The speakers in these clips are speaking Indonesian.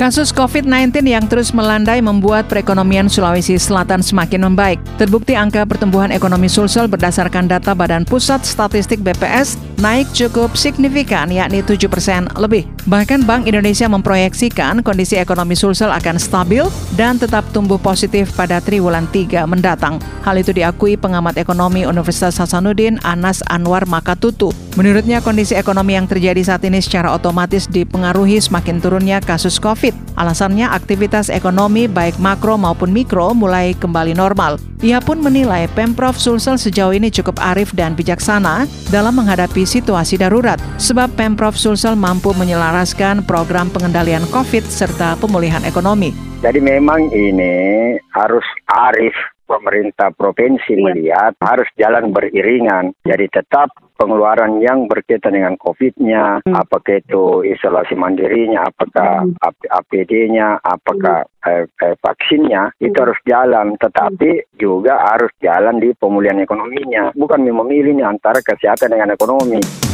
Kasus COVID-19 yang terus melandai membuat perekonomian Sulawesi Selatan semakin membaik. Terbukti angka pertumbuhan ekonomi Sulsel berdasarkan data Badan Pusat Statistik BPS naik cukup signifikan yakni 7 persen lebih. Bahkan Bank Indonesia memproyeksikan kondisi ekonomi Sulsel akan stabil dan tetap tumbuh positif pada triwulan 3 mendatang. Hal itu diakui pengamat ekonomi Universitas Hasanuddin Anas Anwar Makatutu. Menurutnya kondisi ekonomi yang terjadi saat ini secara otomatis dipengaruhi semakin turunnya kasus COVID Alasannya aktivitas ekonomi baik makro maupun mikro mulai kembali normal. Ia pun menilai Pemprov Sulsel sejauh ini cukup arif dan bijaksana dalam menghadapi situasi darurat, sebab Pemprov Sulsel mampu menyelaraskan program pengendalian COVID serta pemulihan ekonomi. Jadi memang ini harus arif pemerintah provinsi iya. melihat harus jalan beriringan. Jadi tetap pengeluaran yang berkaitan dengan COVID-nya, hmm. apakah itu isolasi mandirinya, apakah hmm. APD-nya, apakah hmm. eh, eh, vaksinnya, itu harus jalan. Tetapi juga harus jalan di pemulihan ekonominya. Bukan memilih antara kesehatan dengan ekonomi.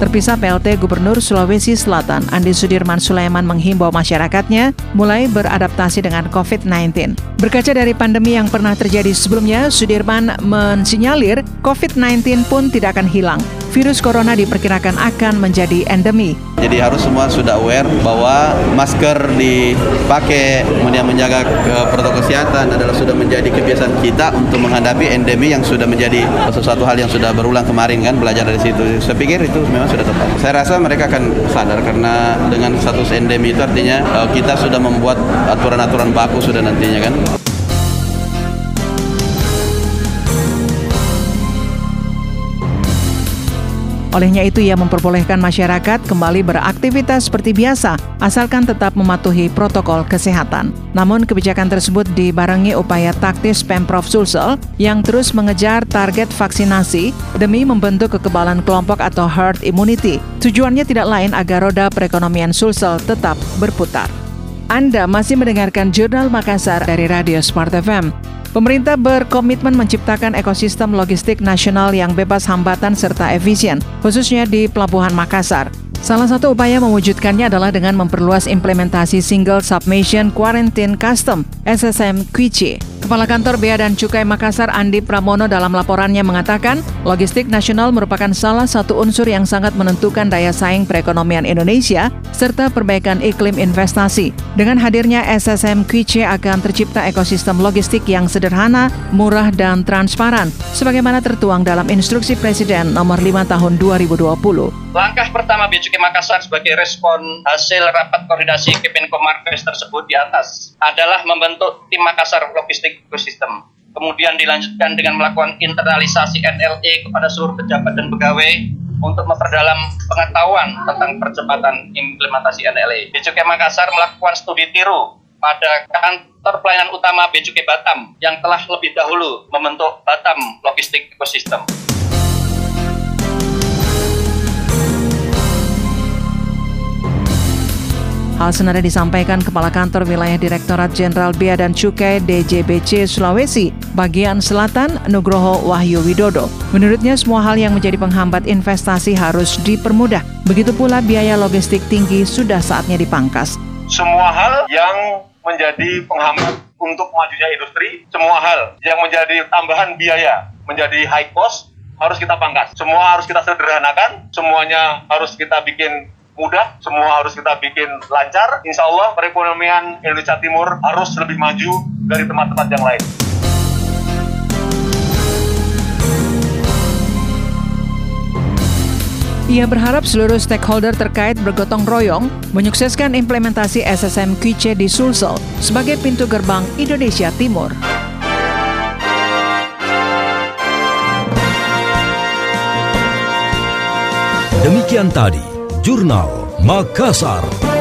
Terpisah PLT Gubernur Sulawesi Selatan Andi Sudirman Sulaiman menghimbau masyarakatnya mulai beradaptasi dengan COVID-19. Berkaca dari pandemi yang pernah terjadi sebelumnya, Sudirman mensinyalir COVID-19 pun tidak akan hilang virus corona diperkirakan akan menjadi endemi. Jadi harus semua sudah aware bahwa masker dipakai, kemudian menjaga ke protokol kesehatan adalah sudah menjadi kebiasaan kita untuk menghadapi endemi yang sudah menjadi sesuatu hal yang sudah berulang kemarin kan belajar dari situ. Saya pikir itu memang sudah tepat. Saya rasa mereka akan sadar karena dengan status endemi itu artinya eh, kita sudah membuat aturan-aturan baku sudah nantinya kan. Olehnya itu ia memperbolehkan masyarakat kembali beraktivitas seperti biasa, asalkan tetap mematuhi protokol kesehatan. Namun kebijakan tersebut dibarengi upaya taktis Pemprov Sulsel yang terus mengejar target vaksinasi demi membentuk kekebalan kelompok atau herd immunity. Tujuannya tidak lain agar roda perekonomian Sulsel tetap berputar. Anda masih mendengarkan Jurnal Makassar dari Radio Smart FM. Pemerintah berkomitmen menciptakan ekosistem logistik nasional yang bebas hambatan serta efisien, khususnya di Pelabuhan Makassar. Salah satu upaya mewujudkannya adalah dengan memperluas implementasi Single Submission Quarantine Custom (SSM QC). Kepala Kantor Bea dan Cukai Makassar Andi Pramono dalam laporannya mengatakan, logistik nasional merupakan salah satu unsur yang sangat menentukan daya saing perekonomian Indonesia serta perbaikan iklim investasi. Dengan hadirnya SSM QC akan tercipta ekosistem logistik yang sederhana, murah, dan transparan, sebagaimana tertuang dalam instruksi Presiden nomor 5 tahun 2020. Langkah pertama Bea Cukai Makassar sebagai respon hasil rapat koordinasi Kemenko Marves tersebut di atas adalah membentuk tim Makassar Logistik ekosistem. Kemudian dilanjutkan dengan melakukan internalisasi NLE kepada seluruh pejabat dan pegawai untuk memperdalam pengetahuan tentang percepatan implementasi NLE. Becukai Makassar melakukan studi tiru pada kantor pelayanan utama Becukai Batam yang telah lebih dahulu membentuk Batam Logistik Ekosistem. Hal senada disampaikan Kepala Kantor Wilayah Direktorat Jenderal Bea dan Cukai DJBC Sulawesi bagian selatan Nugroho Wahyu Widodo. Menurutnya semua hal yang menjadi penghambat investasi harus dipermudah. Begitu pula biaya logistik tinggi sudah saatnya dipangkas. Semua hal yang menjadi penghambat untuk majunya industri, semua hal yang menjadi tambahan biaya, menjadi high cost, harus kita pangkas. Semua harus kita sederhanakan, semuanya harus kita bikin mudah, semua harus kita bikin lancar. Insya Allah perekonomian Indonesia Timur harus lebih maju dari tempat-tempat yang lain. Ia berharap seluruh stakeholder terkait bergotong royong menyukseskan implementasi SSM QC di Sulsel sebagai pintu gerbang Indonesia Timur. Demikian tadi Jurnal Makassar.